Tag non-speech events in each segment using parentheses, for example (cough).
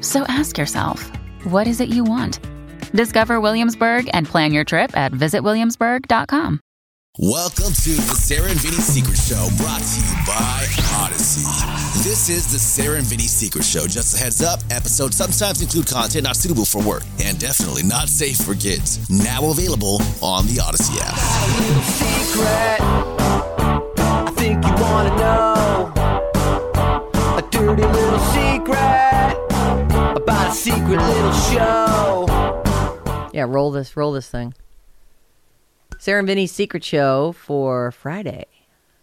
So ask yourself, what is it you want? Discover Williamsburg and plan your trip at visitwilliamsburg.com. Welcome to the Sarah and Vinny Secret Show, brought to you by Odyssey. This is the Sarah and Vinny Secret Show. Just a heads up, episodes sometimes include content not suitable for work and definitely not safe for kids. Now available on the Odyssey app. secret. I think you wanna know a dirty little secret about secret little show. Yeah, roll this, roll this thing. Sarah and Vinny's Secret Show for Friday,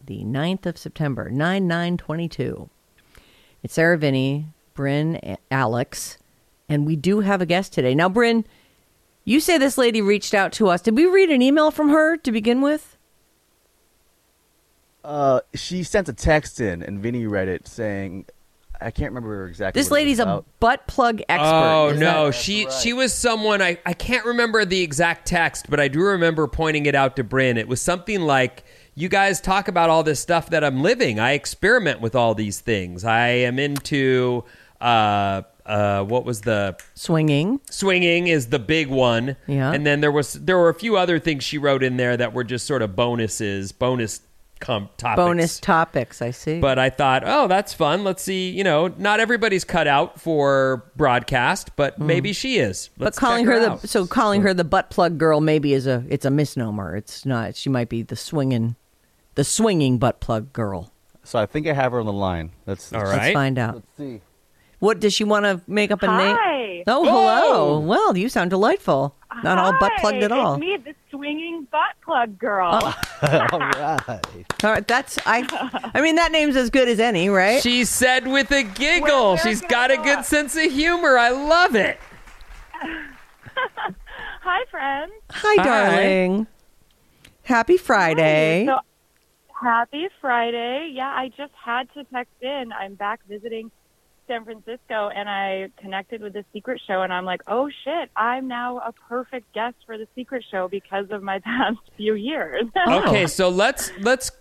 the 9th of September, 9 9 22. It's Sarah, Vinny, Bryn, Alex, and we do have a guest today. Now, Bryn, you say this lady reached out to us. Did we read an email from her to begin with? Uh, she sent a text in, and Vinny read it saying, "I can't remember exactly." This what it lady's was a butt plug expert. Oh Is no, that- she she was someone I I can't remember the exact text, but I do remember pointing it out to Bryn. It was something like you guys talk about all this stuff that I'm living. I experiment with all these things. I am into uh uh what was the swinging. swinging is the big one. Yeah. And then there was there were a few other things she wrote in there that were just sort of bonuses, bonus com- topics. Bonus topics, I see. But I thought, oh, that's fun. Let's see. You know, not everybody's cut out for broadcast, but maybe she is. Hmm. but Let's calling check her, the out. so calling her the butt plug girl maybe is a it's a misnomer. It's not. She might be the swinging, the swinging butt plug girl. So I think I have her on the line. Let's All let's- Let's find out. Let's see. What does she want to make up a name? Hi. Oh, hello. Well, you sound delightful. Not all butt plugged at all. It's me, the swinging butt plug girl. Oh, (laughs) all right. All right, that's I. I mean, that name's as good as any, right? She said with a giggle. With She's got a giggle. good sense of humor. I love it. (laughs) Hi, friends. Hi, Hi. darling. Happy Friday. So, happy Friday. Yeah, I just had to text in. I'm back visiting San Francisco and I connected with the Secret Show and I'm like, oh shit, I'm now a perfect guest for the Secret Show because of my (laughs) past few years. Oh. Okay, so let's let's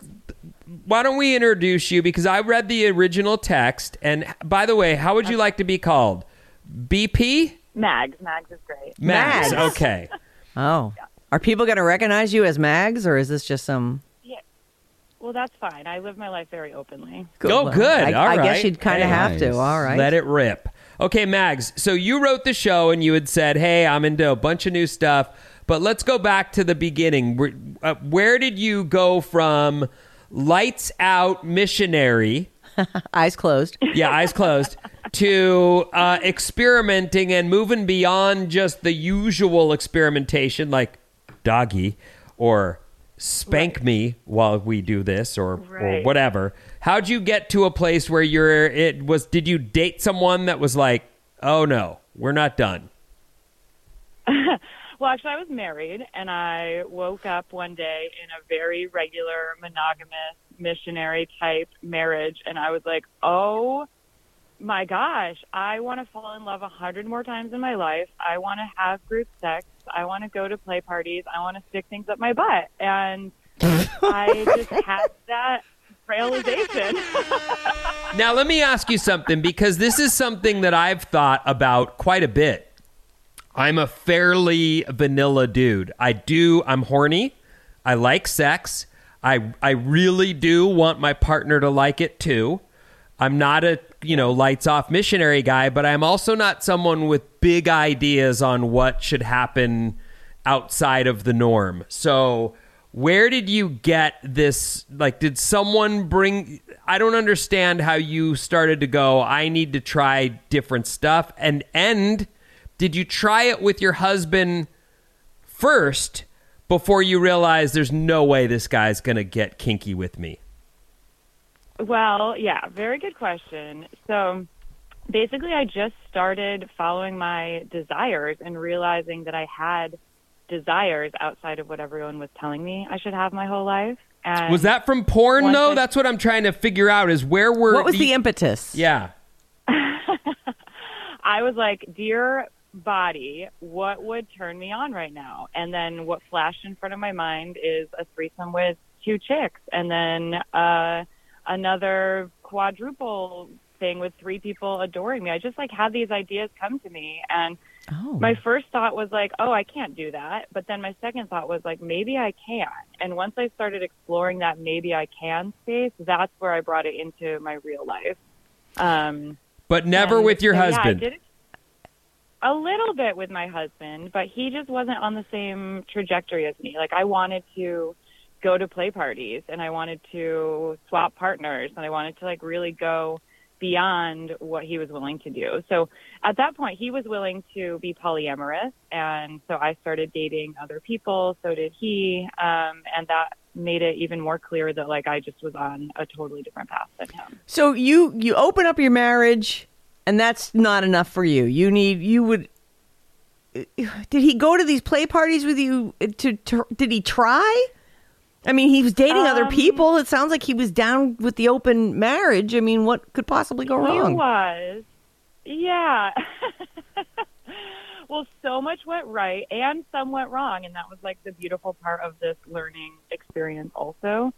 why don't we introduce you because I read the original text and by the way, how would you like to be called? BP? Mags. Mags is great. Mags. Mags. Okay. oh, are people going to recognize you as Mags, or is this just some? Well, that's fine. I live my life very openly. Oh, good. I, All I right. guess you'd kind of Hey. have to. All right. Let it rip. Okay, Mags. So you wrote the show and you had said, "Hey, I'm into a bunch of new stuff." But let's go back to the beginning. Where, uh, where did you go from lights out missionary? (laughs) Eyes closed. Yeah, eyes closed. (laughs) To uh, experimenting and moving beyond just the usual experimentation, like doggy or spank me while we do this, or or whatever. How'd you get to a place where you're? It was. Did you date someone that was like, oh no, we're not done? (laughs) Well, actually, I was married, and I woke up one day in a very regular, monogamous, missionary type marriage, and I was like, "Oh my gosh, I want to fall in love a hundred more times in my life. I want to have group sex. I want to go to play parties. I want to stick things up my butt." And (laughs) I just had that realization. (laughs) Now, let me ask you something because this is something that I've thought about quite a bit. I'm a fairly vanilla dude. I do, I'm horny. I like sex. I, I really do want my partner to like it too. I'm not a, you know, lights off missionary guy, but I'm also not someone with big ideas on what should happen outside of the norm. So, Where did you get this? Like, did someone bring? I don't understand how you started to go. I need to try different stuff, and and did you try it with your husband first before you realize there's no way this guy's gonna get kinky with me? Well, yeah, very good question. So basically, I just started following my desires and realizing that I had desires outside of what everyone was telling me I should have my whole life. And Was that from porn though? I- That's what I'm trying to figure out. Is where were What was the impetus? yeah? (laughs) I was like, dear body, what would turn me on right now? And then what flashed in front of my mind is a threesome with two chicks, and then uh, another quadruple thing with three people adoring me. I just like had these ideas come to me, and Oh. my first thought was like, oh, I can't do that. But then my second thought was like, maybe I can. And once I started exploring that maybe I can space, that's where I brought it into my real life. Um, But never and with your so, yeah, I husband. did a little bit with my husband, but he just wasn't on the same trajectory as me. Like I wanted to go to play parties and I wanted to swap partners and I wanted to like really go beyond what he was willing to do. So at that point he was willing to be polyamorous and so I started dating other people, so did he. Um and that made it even more clear that like I just was on a totally different path than him. So you you open up your marriage, and that's not enough for you. You need you would. (sighs) Did he go to these play parties with you? To, to did he try? I mean, he was dating other Um, people. It sounds like he was down with the open marriage. I mean, what could possibly go He wrong? was. Yeah. (laughs) well, so much went right and some went wrong, and that was like the beautiful part of this learning experience also.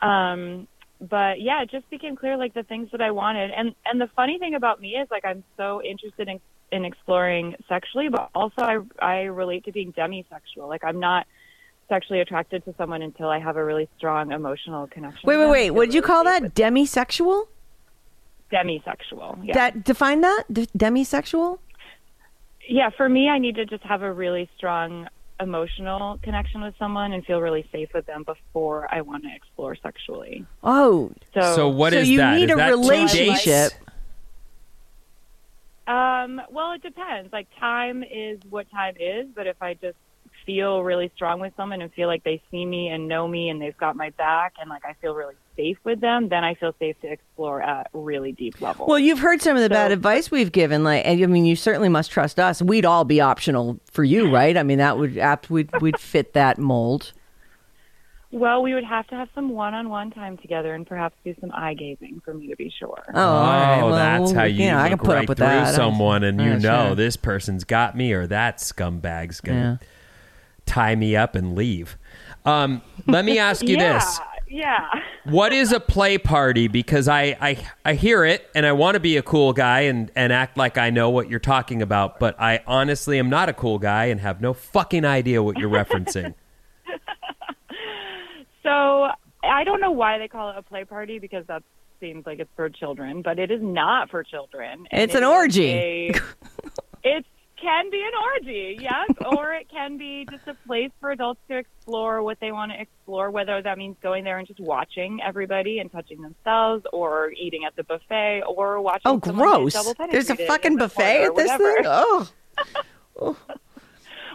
Um but yeah, it just became clear like the things that I wanted. And and the funny thing about me is like I'm so interested in in exploring sexually, but also I I relate to being demisexual. Like I'm not sexually attracted to someone until I have a really strong emotional connection. Wait, wait, wait. feel What did you call that? with Demisexual? Demisexual. Yeah. That define that? D- demisexual? yeah, for me, I need to just have a really strong emotional connection with someone and feel really safe with them before I want to explore sexually. Oh, So, So what so is you that? need Is a that two relationship. dates? um, well, it depends. Like time is what time is, but if I just feel really strong with someone and feel like they see me and know me and they've got my back and like I feel really safe with them, then I feel safe to explore at really deep levels. Well, you've heard some of the bad advice we've given. Like, and I mean, you certainly must trust us. We'd all be optional for you, right? I mean, that would apt we'd we'd fit that mold. well, we would have to have some one-on-one time together and perhaps do some eye gazing for me to be sure. Oh, all right. Oh, Well, that's well, how you know, I can look put right up with through that. someone, and oh, you know sure. this person's got me, or that scumbag's gonna tie me up and leave. Um, let me ask you (laughs) yeah, this: yeah. What is a play party? Because I, I I hear it, and I want to be a cool guy and and act like I know what you're talking about, but I honestly am not a cool guy and have no fucking idea what you're referencing. (laughs) So I don't know why they call it a play party because that seems like it's for children, but it is not for children. It's it an is orgy. a- (laughs) it can be an orgy, yes, (laughs) or it can be just a place for adults to explore what they want to explore, whether that means going there and just watching everybody and touching themselves, or eating at the buffet, or watching. Oh, gross! There's a fucking buffet at this thing. Oh, (laughs)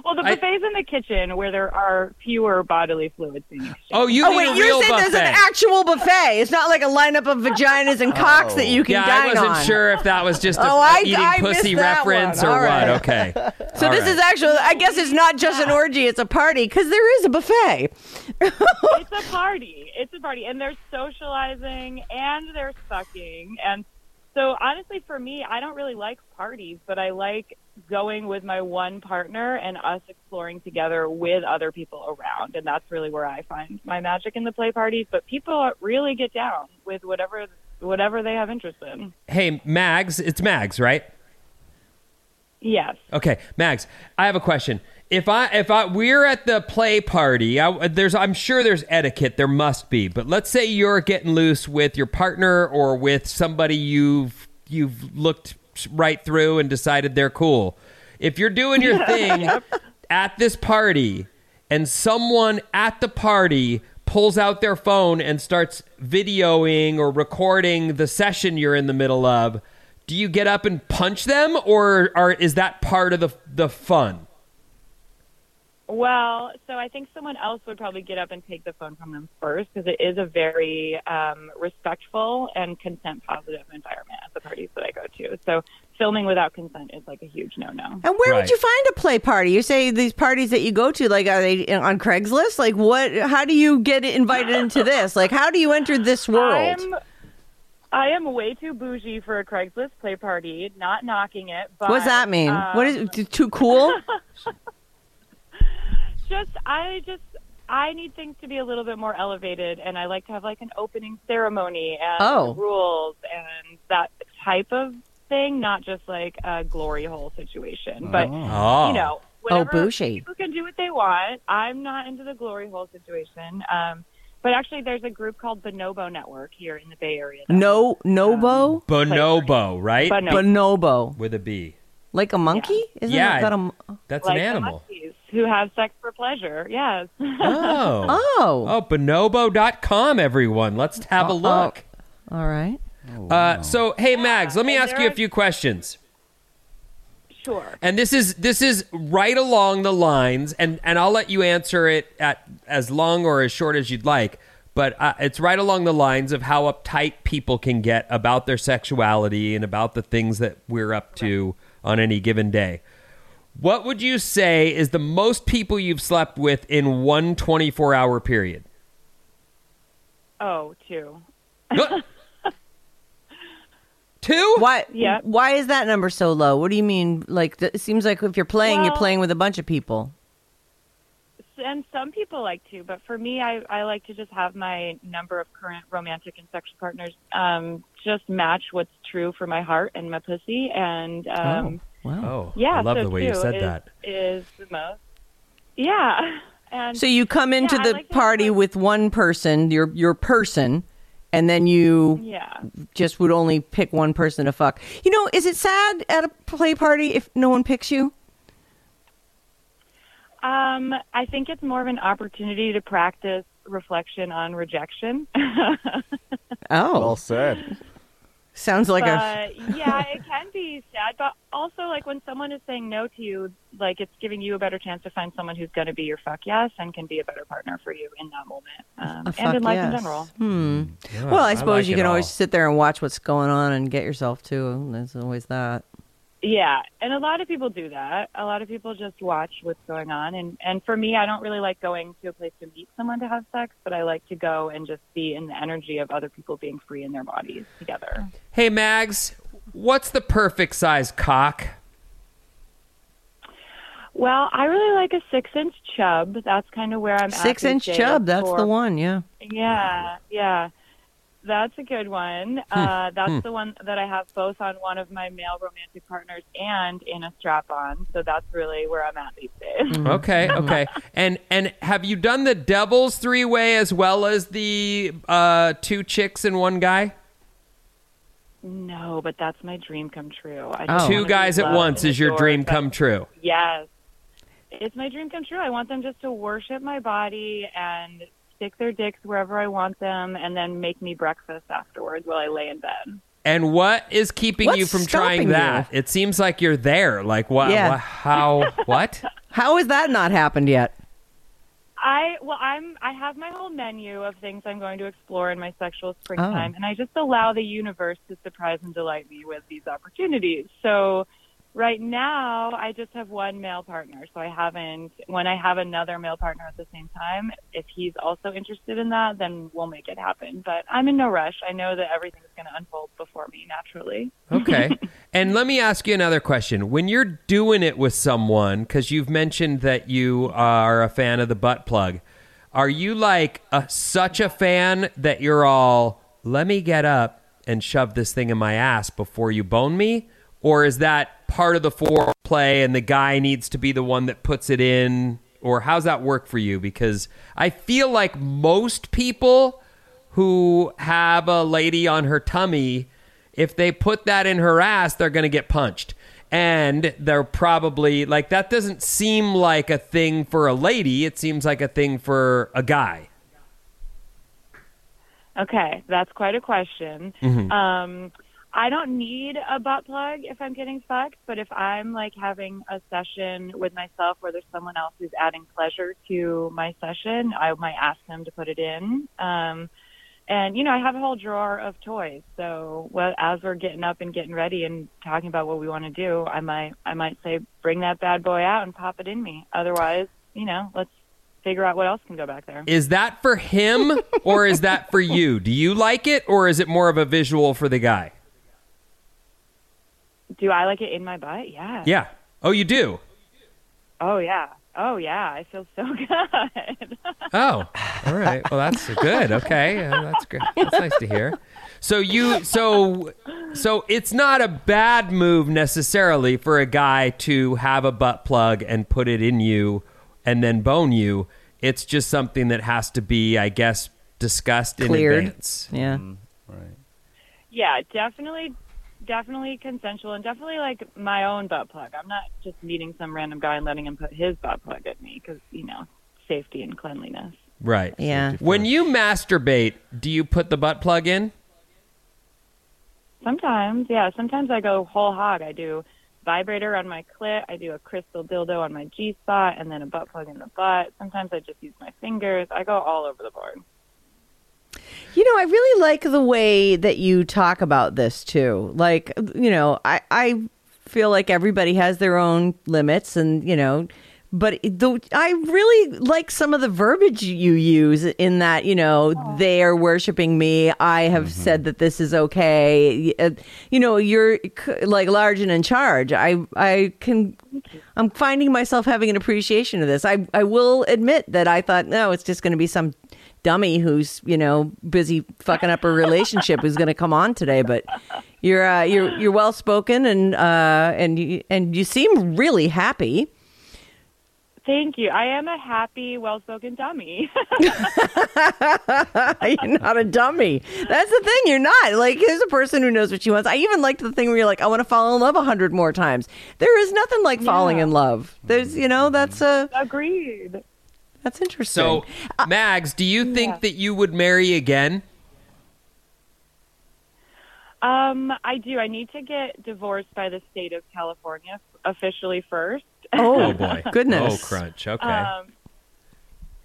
Well, the I- buffet's in the kitchen where there are fewer bodily fluids being exchanged. Oh, you oh mean wait, a you're saying buffet? there's an actual buffet? It's not like a lineup of vaginas and cocks that you can yeah, dine I wasn't on. sure if that was just a Oh, I- eating I pussy reference or All what. Okay. (laughs) So All this right. is actually, I guess it's not just an orgy; it's a party because there is a buffet. it's a party. It's a party, and there's socializing and there's fucking. And so, honestly, for me, I don't really like parties, but I like going with my one partner and us exploring together with other people around. And that's really where I find my magic in the play parties. But people really get down with whatever whatever they have interest in. Hey, Mags, it's Mags, right? Yes. Okay, Mags, I have a question. If I if I we're at the play party, I, there's I'm sure there's etiquette. There must be, but let's say you're getting loose with your partner or with somebody you've you've looked right through and decided they're cool. If you're doing your (laughs) thing at this party, and someone at the party pulls out their phone and starts videoing or recording the session you're in the middle of, do you get up and punch them or, or is that part of the the fun? Well, so I think someone else would probably get up and take the phone from them first because it is a very um, respectful and consent positive environment at the parties that I go to. So filming without consent is like a huge no no. And where Right. would you find a play party? You say these parties that you go to, like, are they on Craigslist? Like, what? How do you get invited into this? Like, how do you enter this (laughs) world? I'm, I am way too bougie for a Craigslist play party. Not knocking it, but What does that mean? um, what is t- too cool? (laughs) just I just I need things to be a little bit more elevated, and I like to have like an opening ceremony and Oh. rules and that type of thing, not just like a glory hole situation. But Oh. you know, whatever, bougie. People can do what they want. I'm not into the glory hole situation. Um, but actually, there's a group called Bonobo Network here in the Bay Area. No, nobo, Bonobo, right? Bonobo. bonobo, With a B. like a monkey? Isn't Yeah. that a? m- That's like an animal. monkeys who have sex for pleasure. Yes. Oh. (laughs) Oh, Oh, bonobo.com, everyone. Let's have a Oh, look. all right. Uh, so, hey, Mags, let me and ask there you a are- few questions. sure. And this is this is right along the lines, and and I'll let you answer it at as long or as short as you'd like. But uh, it's right along the lines of how uptight people can get about their sexuality and about the things that we're up to on any given day. What would you say is the most people you've slept with in one 24 hour period? Oh, two. (laughs) Two? Why? Yeah. Why is that number so low? What do you mean? Like, it seems like if you're playing, you're playing with a bunch of people. and some people like to, but for me, I, I like to just have my number of current romantic and sexual partners um, just match what's true for my heart and my pussy. And um, Wow. Oh, yeah, I love so the way you said is, that. Is the most. Yeah. And So you come into Yeah, the like party have- with one person, your your person, and then you yeah. just would only pick one person to fuck. You know, is it sad at a play party if no one picks you? Um, I think it's more of an opportunity to practice reflection on rejection. (laughs) Oh, Well said. Sounds like a yeah, (laughs) it can be sad, but also like when someone is saying no to you, like it's giving you a better chance to find someone who's going to be your fuck yes and can be a better partner for you in that moment um, and in life yes. in general. Hmm. Yeah, well, I suppose like you it can always sit there and watch what's going on and get yourself too. There's always that. Yeah, and a lot of people do that. A lot of people just watch what's going on, and and for me, I don't really like going to a place to meet someone to have sex, but I like to go and just be in the energy of other people being free in their bodies together. Hey, Mags, what's the perfect size cock? Well, I really like a six-inch chub. That's kind of where I'm at. Six inch chub. That's for- the one. Yeah. Yeah, yeah. That's a good one. Uh, that's the one that I have both on one of my male romantic partners and in a strap on. So that's really where I'm at these days. Okay, (laughs) okay. And and have you done the devil's three way as well as the uh, two chicks and one guy? No, but that's my dream come true. I Oh. just Two wanna be guys at loved once and is your adored dream by- come true. Yes. It's my dream come true. I want them just to worship my body and stick their dicks wherever I want them and then make me breakfast afterwards while I lay in bed. And what is keeping What's you from stopping trying you? that? It seems like you're there. Like what? Yeah. wha- how? (laughs) What? How has that not happened yet? I well, I'm I have my whole menu of things I'm going to explore in my sexual Oh. springtime, and I just allow the universe to surprise and delight me with these opportunities. So, right now, I just have one male partner. So I haven't. When I have another male partner at the same time, if he's also interested in that, then we'll make it happen. But I'm in no rush. I know that everything's going to unfold before me naturally. Okay. (laughs) and let me ask you another question. When you're doing it with someone, because you've mentioned that you are a fan of the butt plug, are you like a, such a fan that you're all, let me get up and shove this thing in my ass before you bone me? Or is that part of the foreplay and the guy needs to be the one that puts it in? Or how's that work for you? Because I feel like most people who have a lady on her tummy, if they put that in her ass, they're going to get punched. and they're probably like that doesn't seem like a thing for a lady. It seems like a thing for a guy. Okay, that's quite a question. Mm-hmm. Um, I don't need a butt plug if I'm getting fucked, but if I'm like having a session with myself where there's someone else who's adding pleasure to my session, I might ask them to put it in. Um, and you know, I have a whole drawer of toys. So, well, as we're getting up and getting ready and talking about what we want to do, I might, I might say, bring that bad boy out and pop it in me. Otherwise, you know, let's figure out what else can go back there. Is that for him or is that for you? Do you like it or is it more of a visual for the guy? Do I like it in my butt? Yeah. Yeah. Oh, you do. Oh yeah. Oh yeah. I feel so (laughs) good. Oh, all right. Well, that's good. Okay, uh, that's good. That's nice to hear. So you, so, so it's not a bad move necessarily for a guy to have a butt plug and put it in you, and then bone you. It's just something that has to be, I guess, discussed in Cleared. advance. Yeah. Right. yeah, definitely, definitely consensual, and definitely like my own butt plug. I'm not just meeting some random guy and letting him put his butt plug at me because you know safety and cleanliness. Right. Yeah. When you masturbate, do you put the butt plug in? Sometimes, yeah. Sometimes I go whole hog. I do vibrator on my clit. I do a crystal dildo on my G spot, and then a butt plug in the butt. Sometimes I just use my fingers. I go all over the board. You know, I really like the way that you talk about this too. Like, you know, I I feel like everybody has their own limits, and you know, but the, I really like some of the verbiage you use in that. You know, they are worshiping me. I have said that this is okay. Uh, You know, you're like large and in charge. I I can. I'm finding myself having an appreciation of this. I I will admit that I thought no, it's just going to be some dummy who's you know busy fucking up a relationship who's going to come on today. But you're uh, you're you're well spoken and uh, and you, and you seem really happy. Thank you. I am a happy, well-spoken dummy. (laughs) (laughs) you're not a dummy. That's the thing. You're not like here's a person who knows what she wants. I even liked the thing where you're like, I want to fall in love a hundred more times. There is nothing like falling Yeah. in love. There's you know that's uh, Agreed. That's interesting. So, Mags, do you think Yeah. that you would marry again? Um, I do. I need to get divorced by the state of California officially first. oh, (laughs) boy. goodness. Oh, crunch. Okay. Um,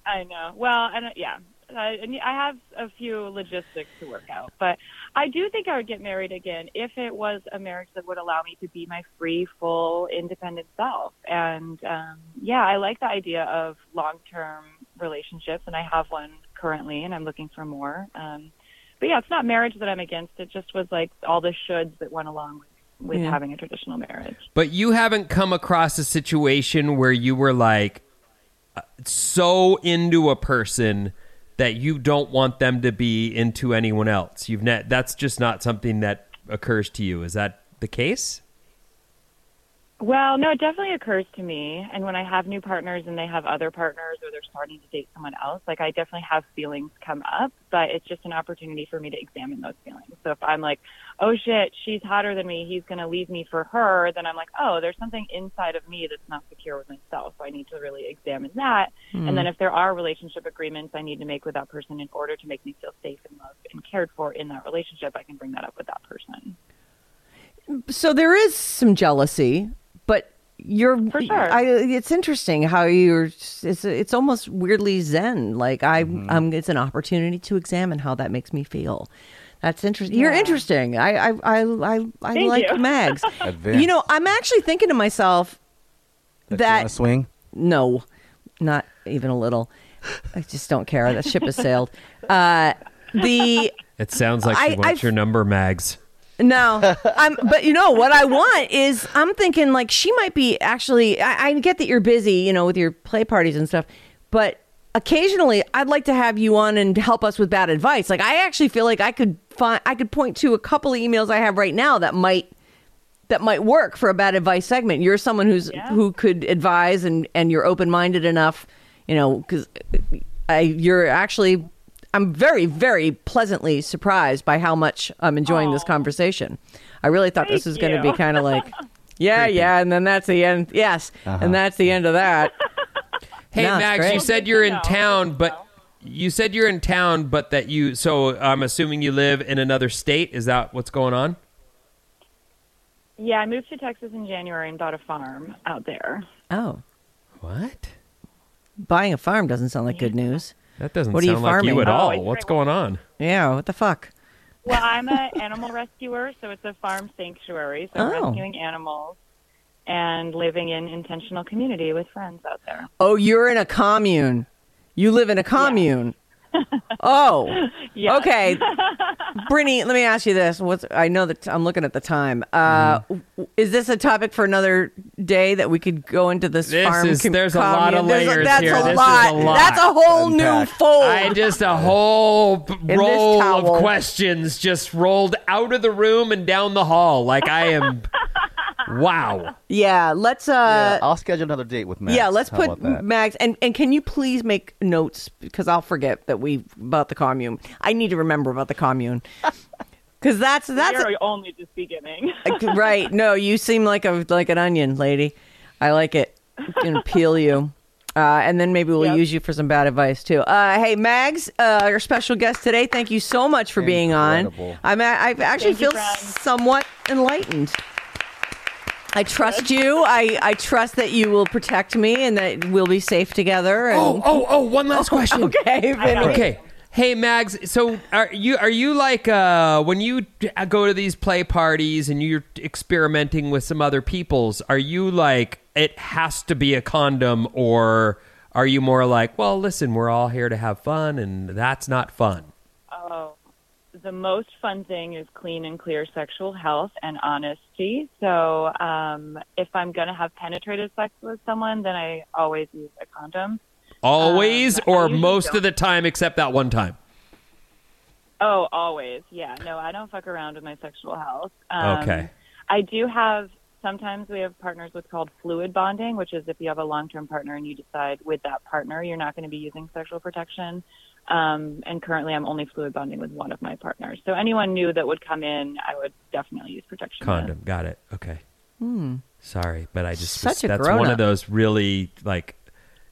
I know. Well, and uh, yeah, I, and I have a few logistics to work out, but I do think I would get married again if it was a marriage that would allow me to be my free, full, independent self. And um, yeah, I like the idea of long-term relationships, and I have one currently, and I'm looking for more. Um, but yeah, it's not marriage that I'm against. It just was like all the shoulds that went along with with Yeah. having a traditional marriage. But you haven't come across a situation where you were like uh, so into a person that you don't want them to be into anyone else. You've net that's just not something that occurs to you. Is that the case? Well, no, it definitely occurs to me. And when I have new partners and they have other partners or they're starting to date someone else, like I definitely have feelings come up, but it's just an opportunity for me to examine those feelings. So if I'm like, oh shit, she's hotter than me, he's going to leave me for her, then I'm like, oh, there's something inside of me that's not secure with myself. So I need to really examine that. And hmm. then if there are relationship agreements I need to make with that person in order to make me feel safe and loved and cared for in that relationship, I can bring that up with that person. so there is some jealousy, you're For sure. I, it's interesting how you're. It's it's almost weirdly zen. Like I, Mm-hmm. um, it's an opportunity to examine how that makes me feel. That's interesting. You're interesting. I I I I, I like you. (laughs) Mags. Advanced. you know, I'm actually thinking to myself That, that wanna swing. no, not even a little. I just don't care. That ship has sailed. Uh, the It sounds like she I- wants I've- your number, Mags. No, I'm. But you know what I want is I'm thinking like she might be actually. I, I get that you're busy, you know, with your play parties and stuff, but occasionally I'd like to have you on and help us with bad advice. Like I actually feel like I could find. I could point to a couple of emails I have right now that might that might work for a bad advice segment. You're someone who's Yeah. who could advise and and you're open minded enough, you know, because I you're actually. I'm very, very pleasantly surprised by how much I'm enjoying this conversation. I really thought this was going to be kind of like (laughs) Yeah, Creepy. yeah, and then that's the end. Yes, and uh-huh. that's the end of that. (laughs) Hey, No, Mags, great. you said you're in town, but you said you're in town, but that you. So I'm assuming you live in another state. Is that what's going on? Yeah, I moved to Texas in January and bought a farm out there. Oh, What? buying a farm doesn't sound like good news. That doesn't What are you sound like you at Oh, all. it's What's going on? Yeah, what the fuck? Well, I'm an animal rescuer, so it's a farm sanctuary. So I'm Oh. rescuing animals and living in intentional community with friends out there. Oh, you're in a commune. You live in a commune. (laughs) oh, Yeah. okay. (laughs) Brittany, let me ask you this. What's I know that I'm looking at the time. Uh, Mm-hmm. Is this a topic for another day that we could go into this, This farm? is- com- there's a lot of commune? There's layers that's here. A This is lot. a lot That's a whole to new unpack. fold. I just a whole b- (laughs) roll of questions just rolled out of the room and down the hall. Like I am. Wow. yeah, let's. Uh, Yeah, I'll schedule another date with Mags. Yeah, let's How put about that? Mags and and can you please make notes because I'll forget that we about the commune. I need to remember about the commune (laughs) because that's that's You're only just beginning. (laughs) right. No, you seem like a like an onion, lady. I like it. Gonna peel you. Uh, and then maybe we'll Yep. use you for some bad advice too. Uh, hey, Mags, uh, our special guest today. Thank you so much for being on. I'm a- I actually Thank feel friend. somewhat enlightened. I trust you. I, I trust that you will protect me and that we'll be safe together. And... Oh, oh, oh! One last question. (laughs) okay, Vinny. Okay. Hey Mags, so are you are you like uh, when you go to these play parties and you're experimenting with some other people's? Are you like it has to be a condom, or are you more like, well, listen, we're all here to have fun, and that's not fun? Oh, the most fun thing is clean and clear sexual health and honesty. So, um, if I'm going to have penetrative sex with someone, then I always use a condom. Always, Um, or most of don't. the time, except that one time. Oh, always. Yeah. No, I don't fuck around with my sexual health. Um, Okay. I do have, sometimes we have partners what's called fluid bonding, which is if you have a long term partner and you decide with that partner you're not going to be using sexual protection. Um, and currently I'm only fluid bonding with one of my partners. So anyone new that would come in, I would definitely use protection. with. Condom. Got it. Okay. Sorry, but I just Hmm. Such a that's one grown-up. of those really like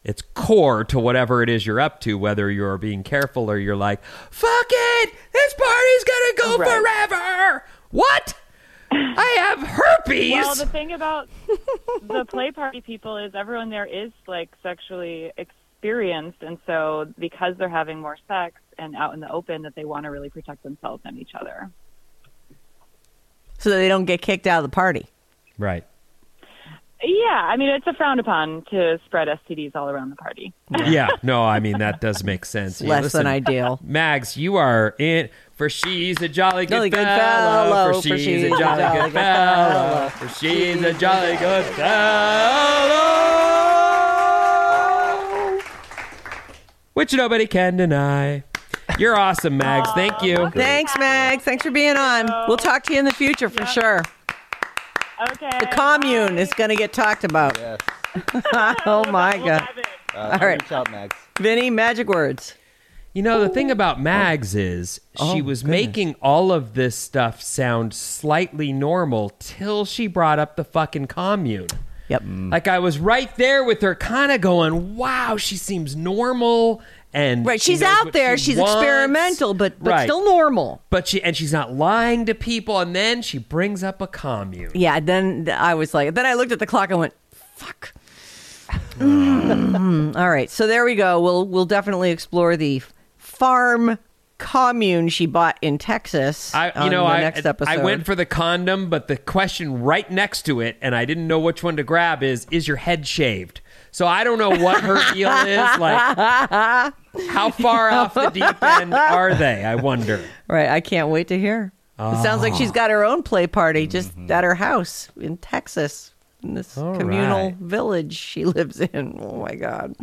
it's core to whatever it is you're up to, whether you're being careful or you're like, fuck it, this party's gonna go Right. forever. What? I have herpes. Well, the thing about (laughs) the play party people is everyone there is like sexually experienced, and so because they're having more sex and out in the open, that they want to really protect themselves and each other. So that they don't get kicked out of the party. right. Yeah, I mean it's a frowned upon to spread STDs all around the party. Yeah. (laughs) No, I mean that does make sense. Yeah, Less listen, than ideal. Mags, you are in for she's a jolly good, Jolly good fellow, fellow, for she's, a jolly, good (laughs) fellow, for she's a jolly good fellow, which nobody can deny. You're awesome, Mags. Thank you. Thanks, Mags. Thanks for being on. We'll talk to you in the future for sure. Okay. The commune is going to get talked about. Yes. (laughs) oh my God. Uh, All I'll right. Reach out, Mags. Vinny, magic words. You know, the thing about Mags is she Oh, was goodness. making all of this stuff sound slightly normal till she brought up the fucking commune. Yep. Like I was right there with her, kind of going, "Wow, she seems normal." And Right. she She's knows out there. she She's wants. experimental, but, but Right. still normal. But she and she's not lying to people. And then she brings up a commune. Yeah. Then I was like, then I looked at the clock and went, fuck. Mm, (laughs) All right. So there we go. We'll, we'll definitely explore the farm commune she bought in Texas. I, on you know, the I, next I went for the condom, but the question right next to it, and I didn't know which one to grab, is is your head shaved? So I don't know what her (laughs) deal is. Like, how far off the deep (laughs) end are they? I wonder. Right. I can't wait to hear. It sounds like Ah. she's got her own play party just at her house in Texas, in this. All communal right. village she (laughs) lives in. Oh my God.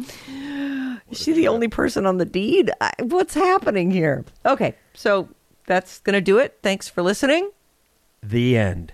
Is she the only person on the deed? I, what's happening here? Okay. So that's going to do it. Thanks for listening. The end.